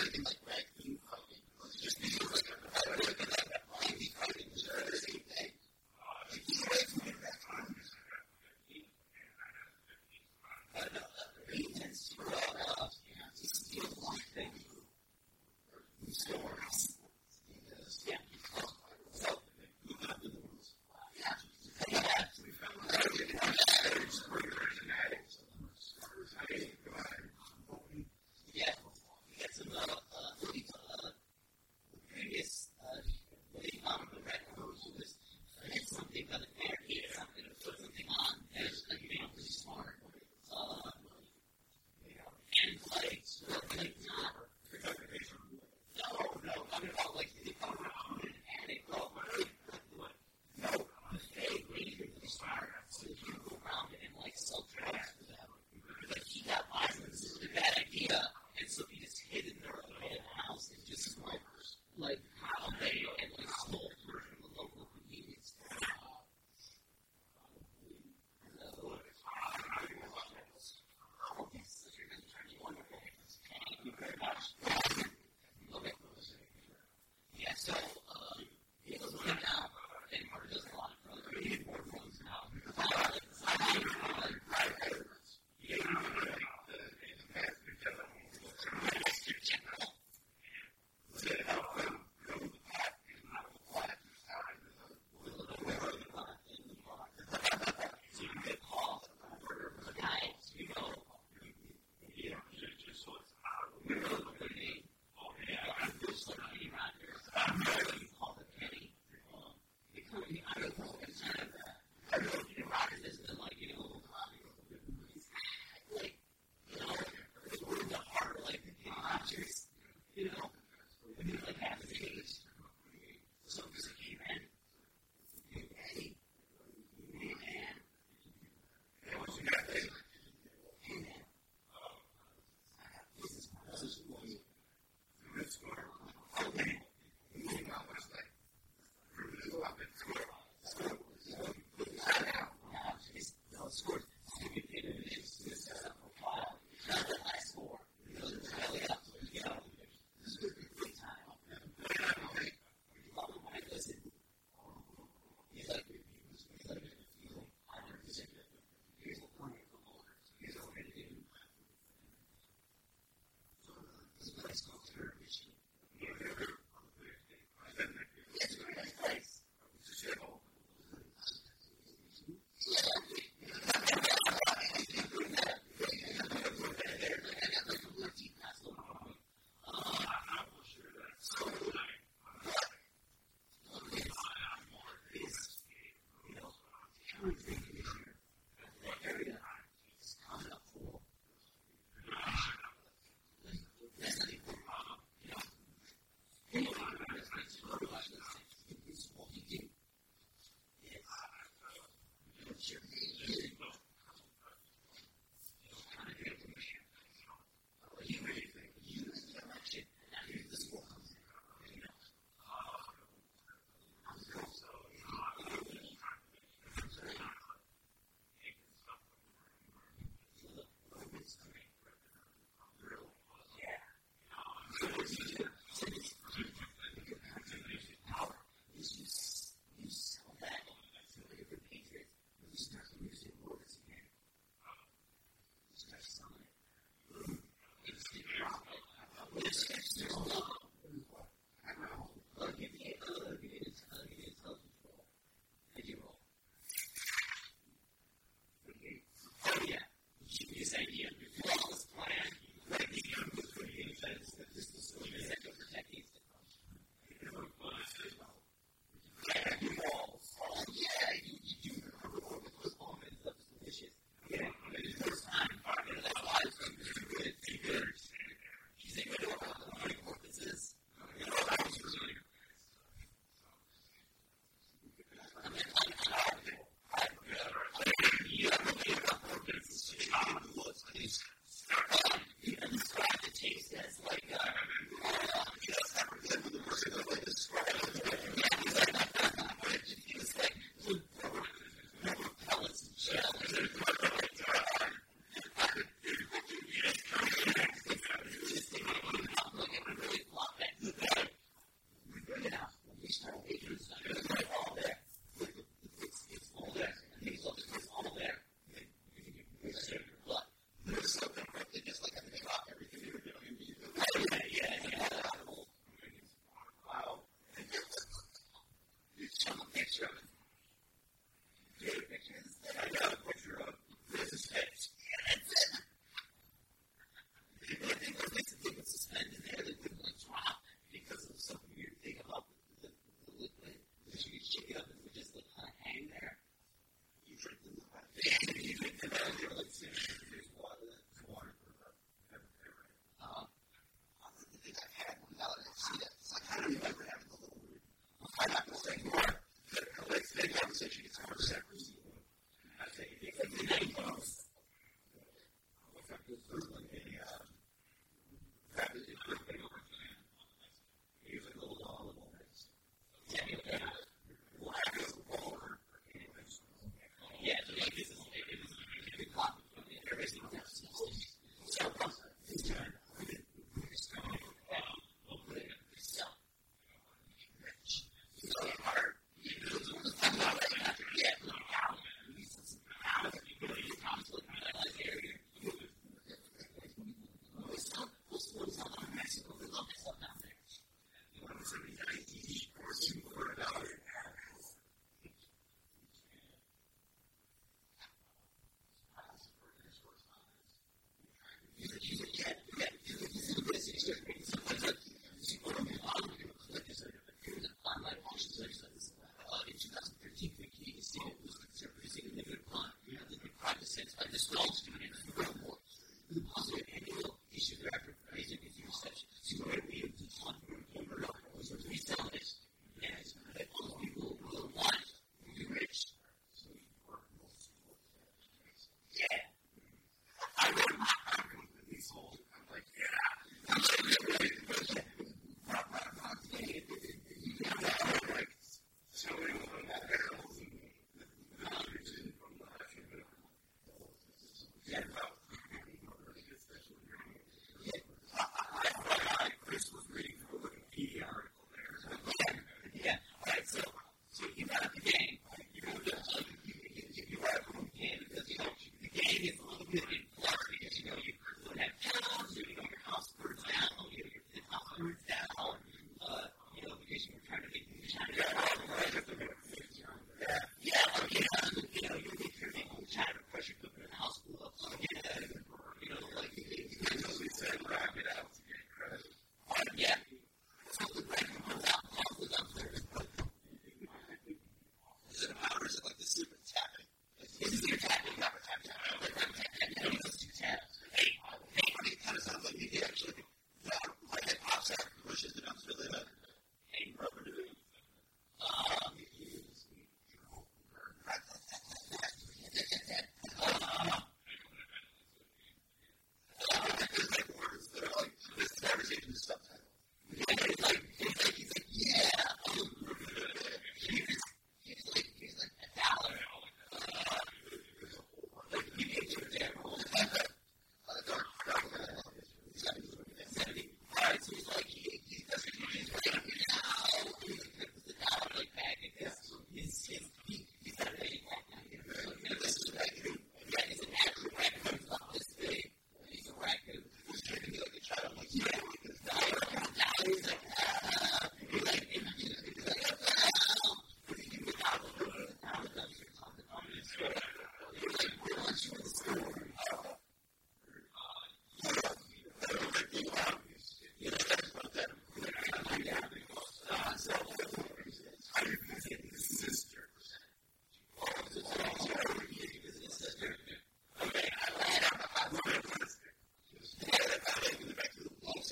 del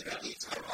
Gracias.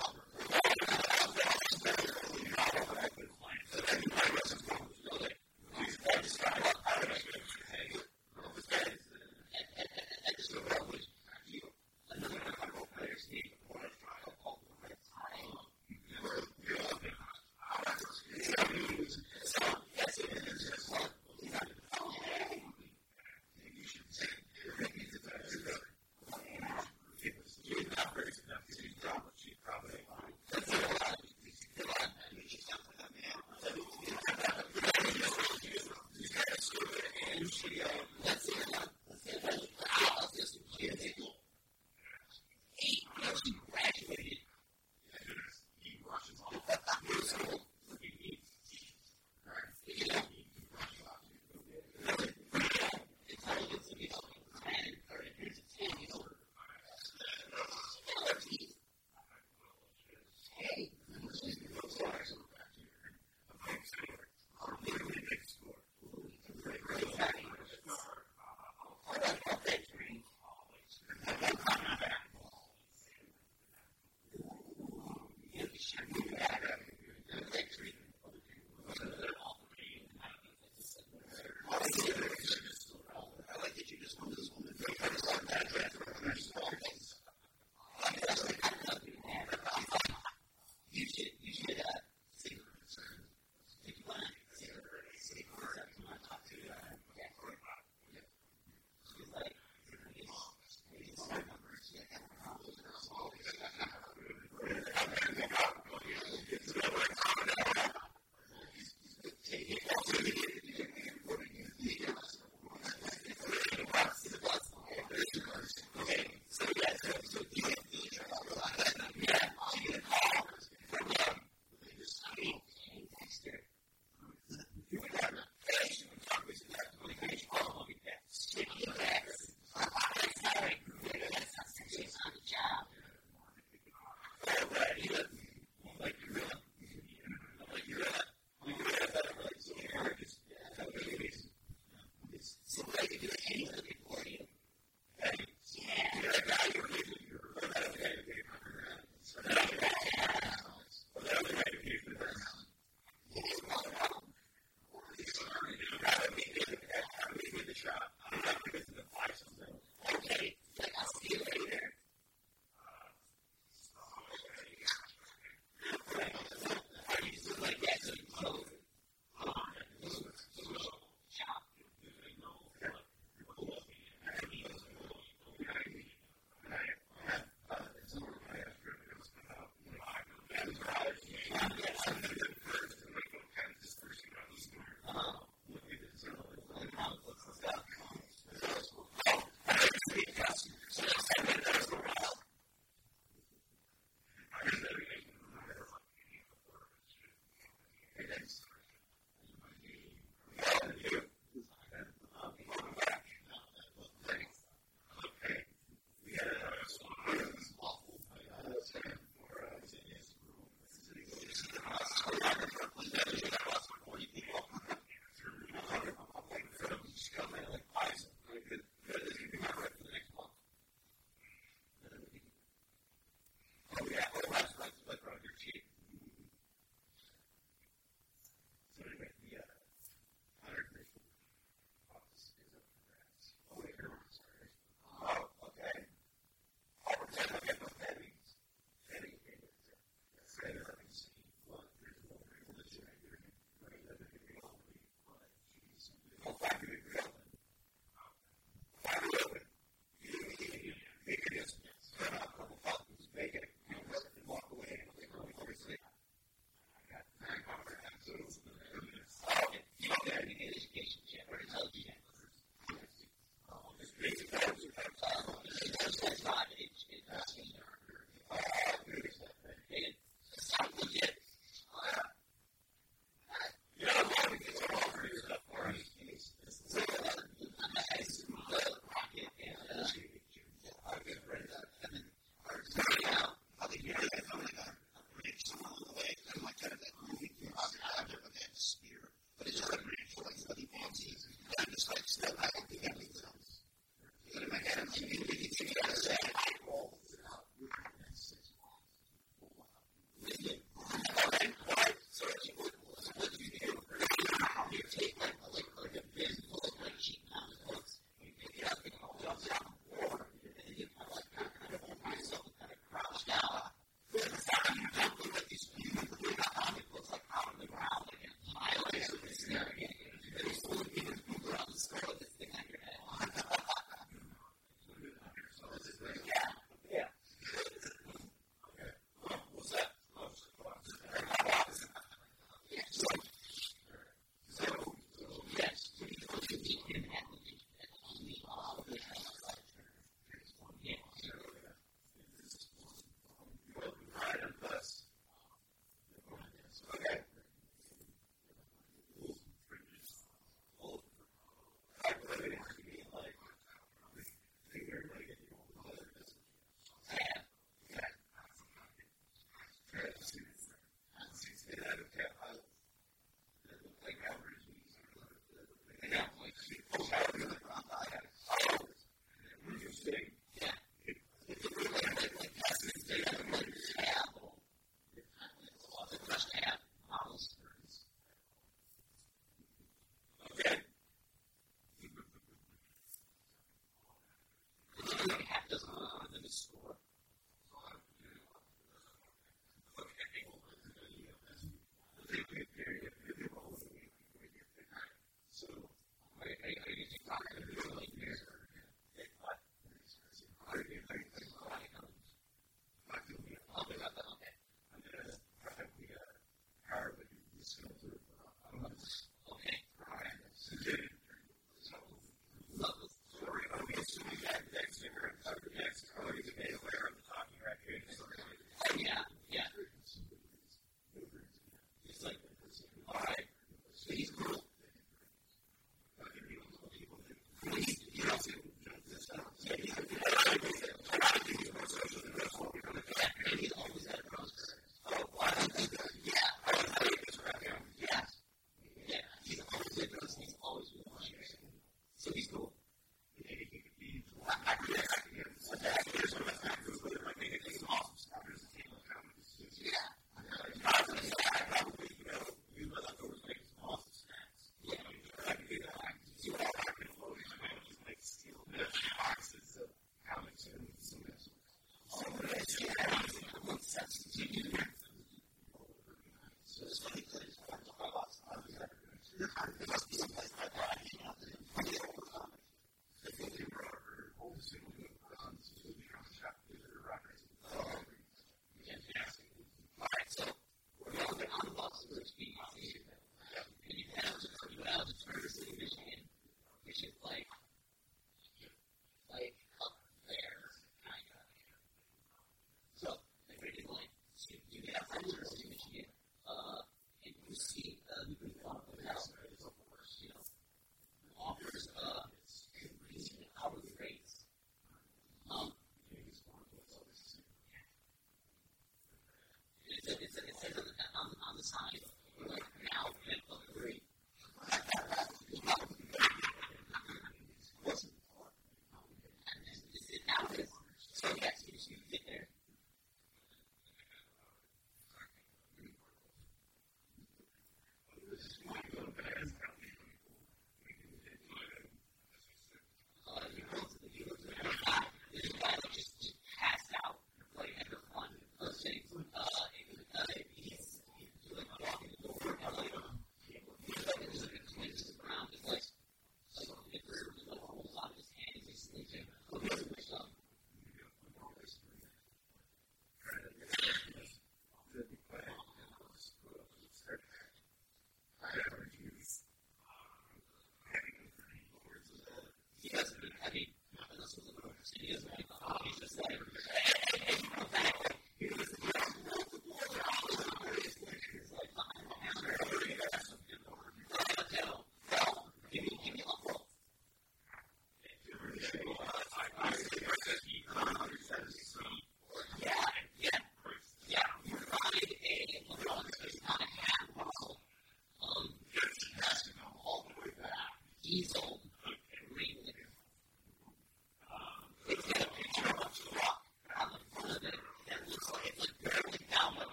Yeah.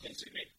things we make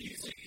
confusing.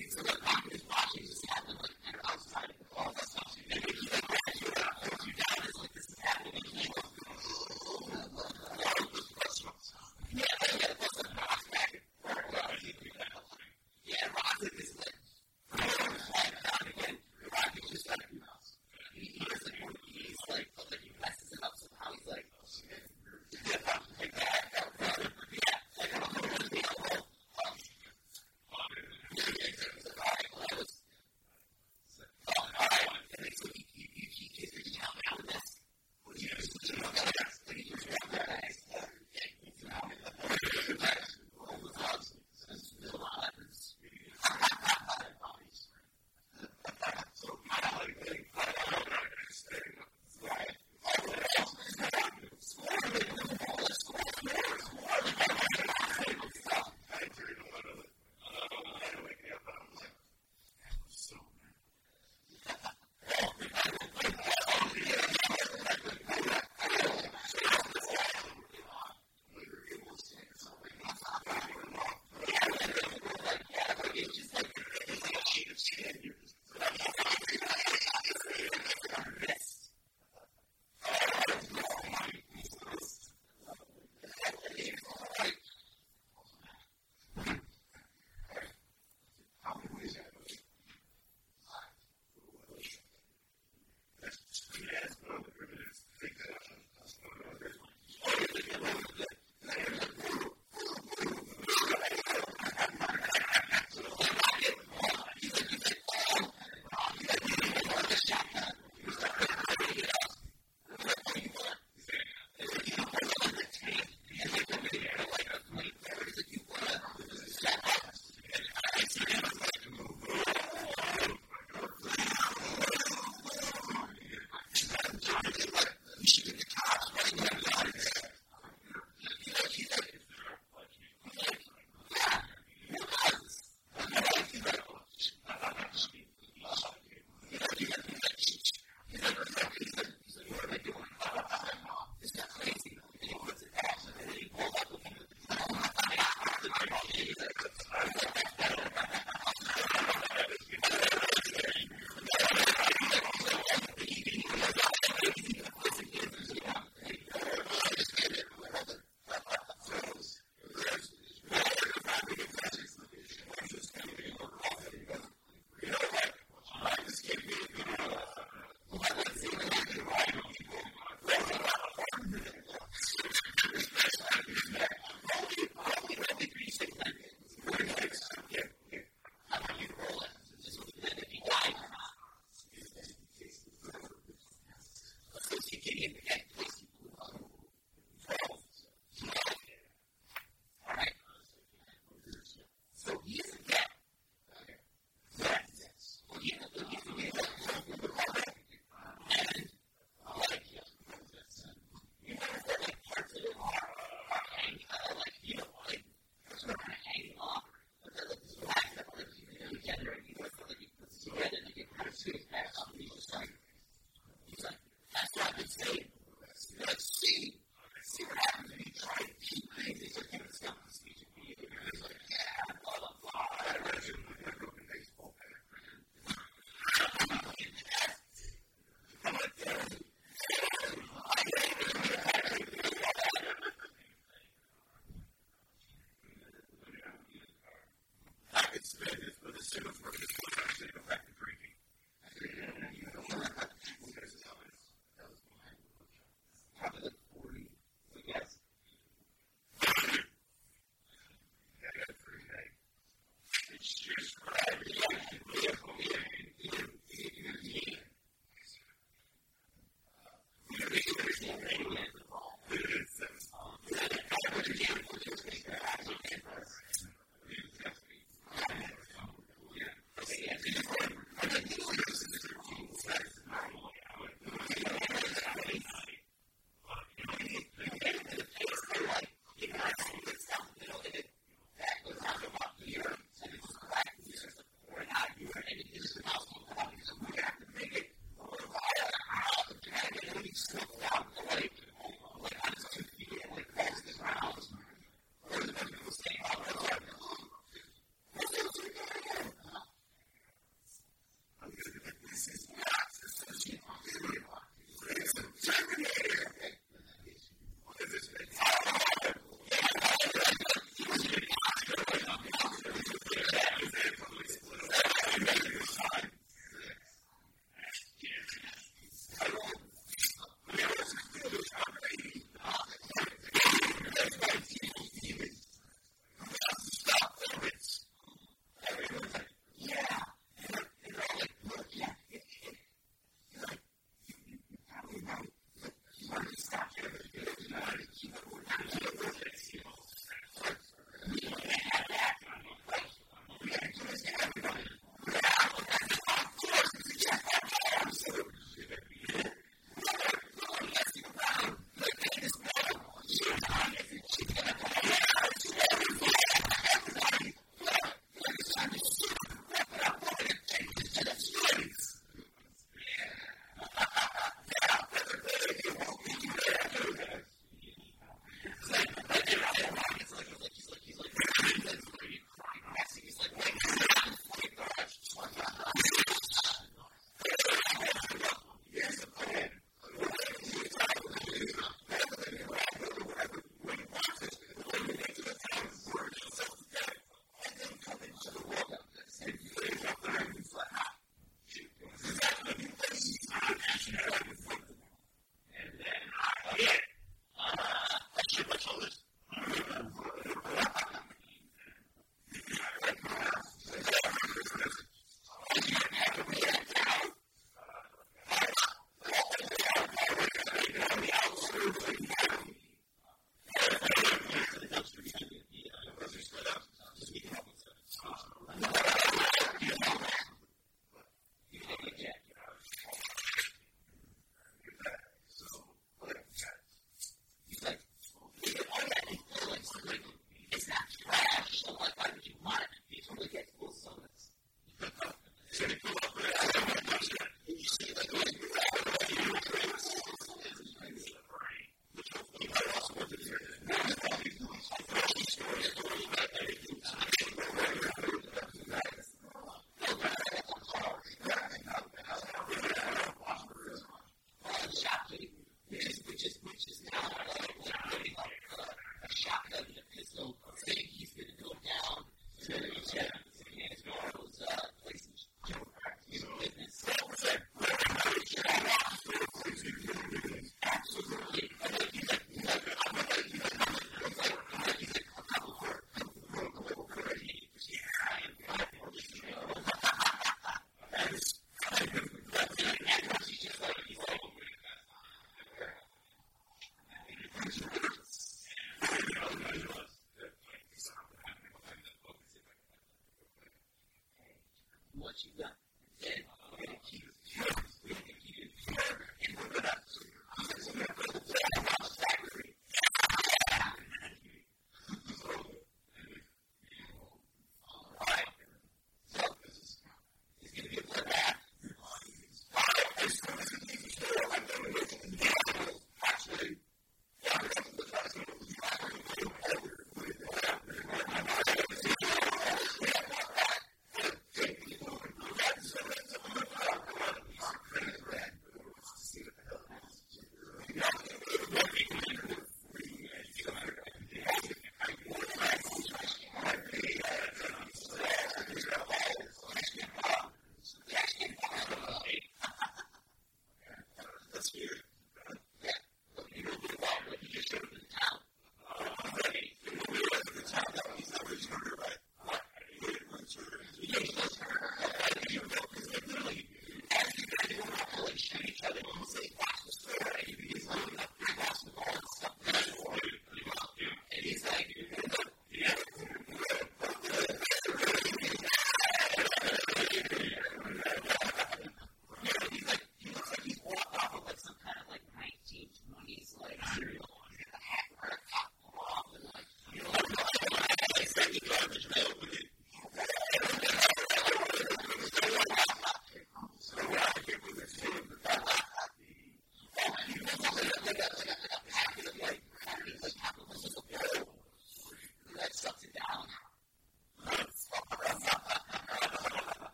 what.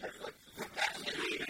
picture, like the valley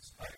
that's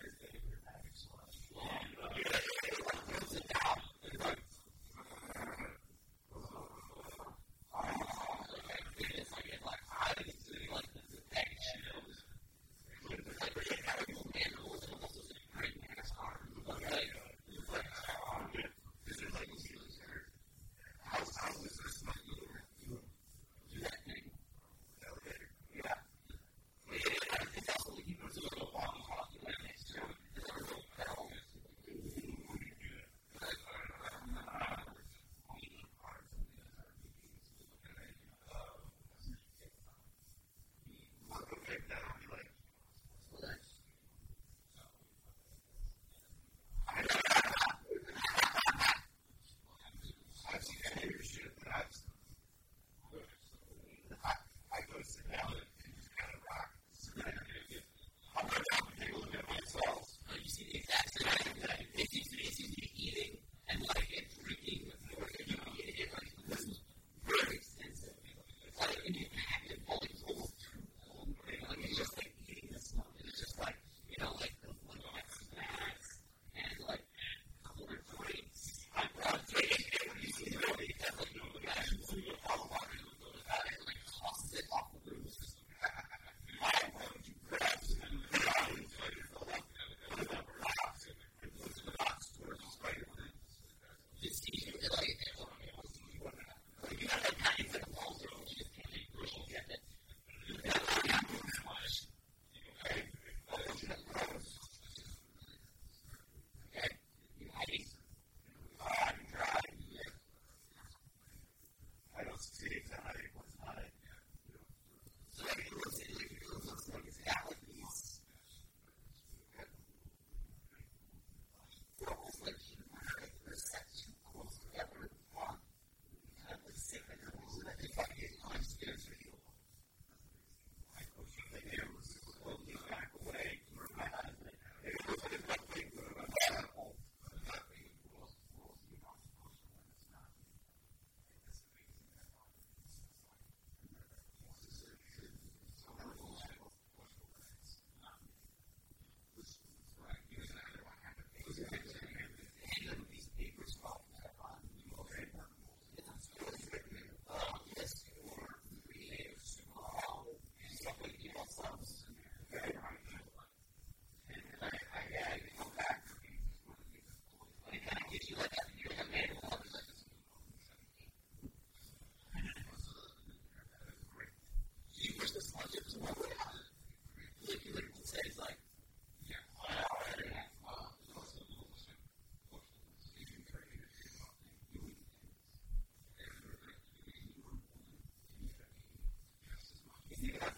Yeah.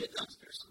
it does. There's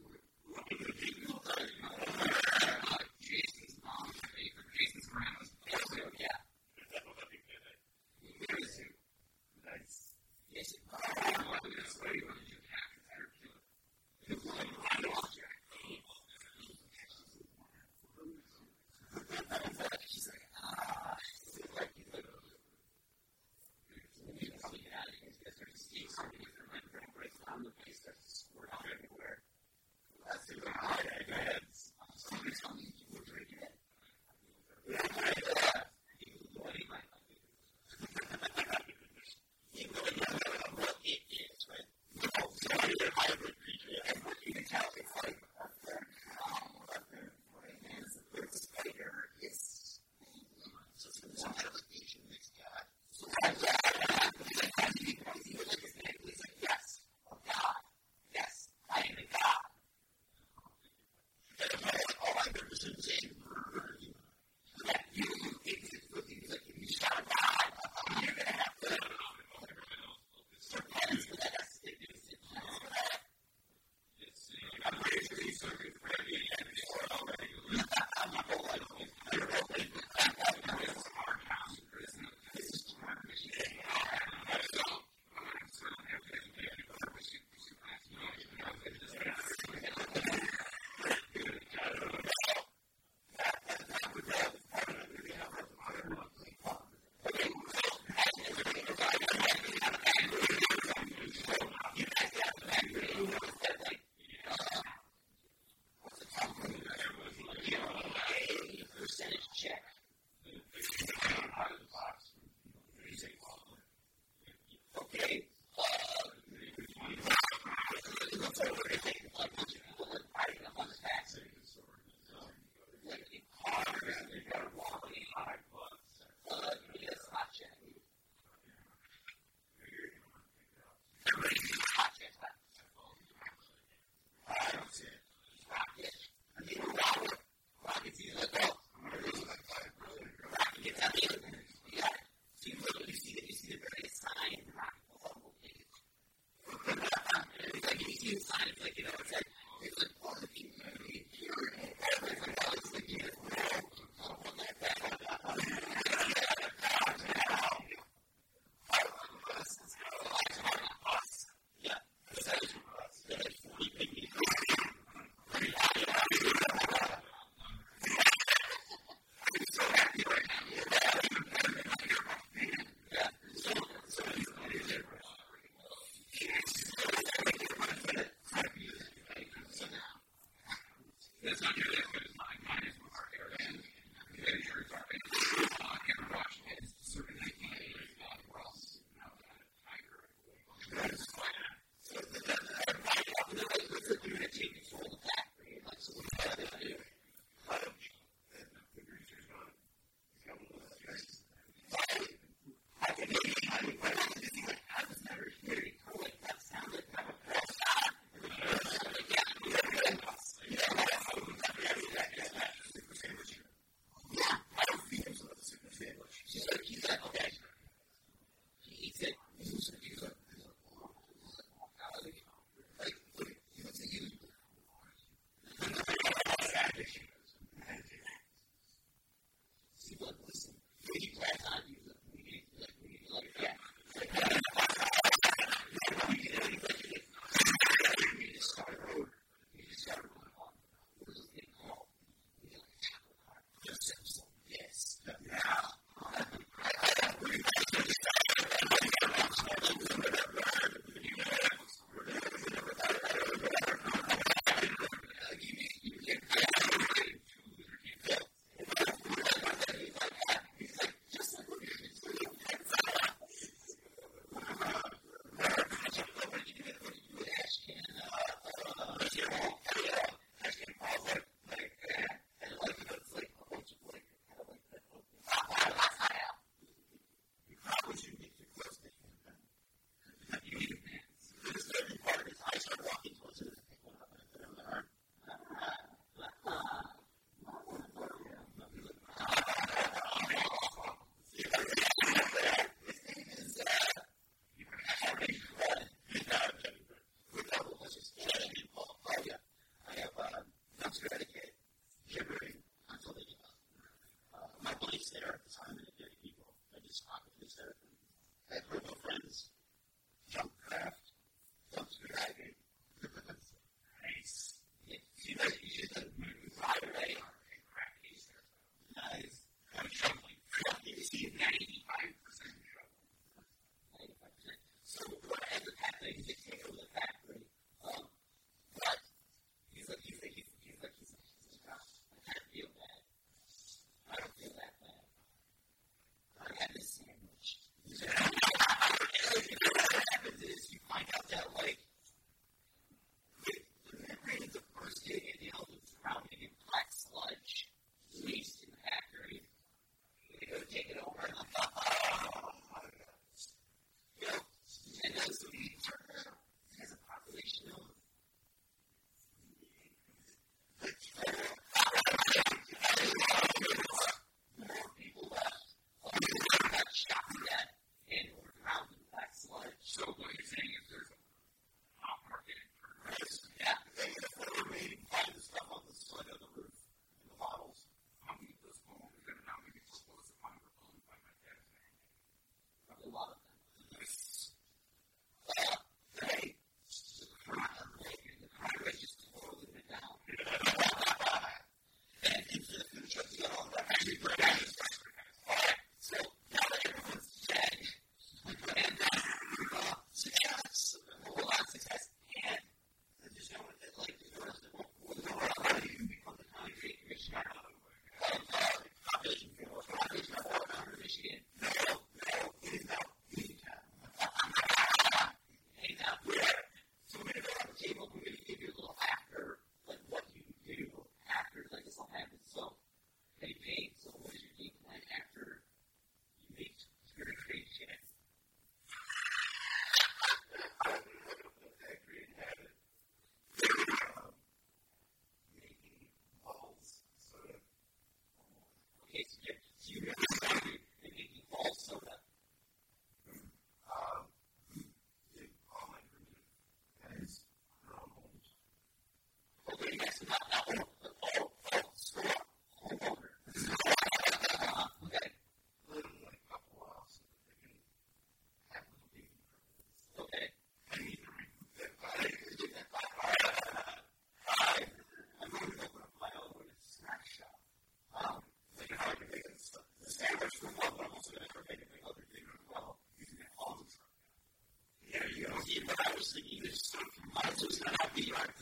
I the wanna be. was right?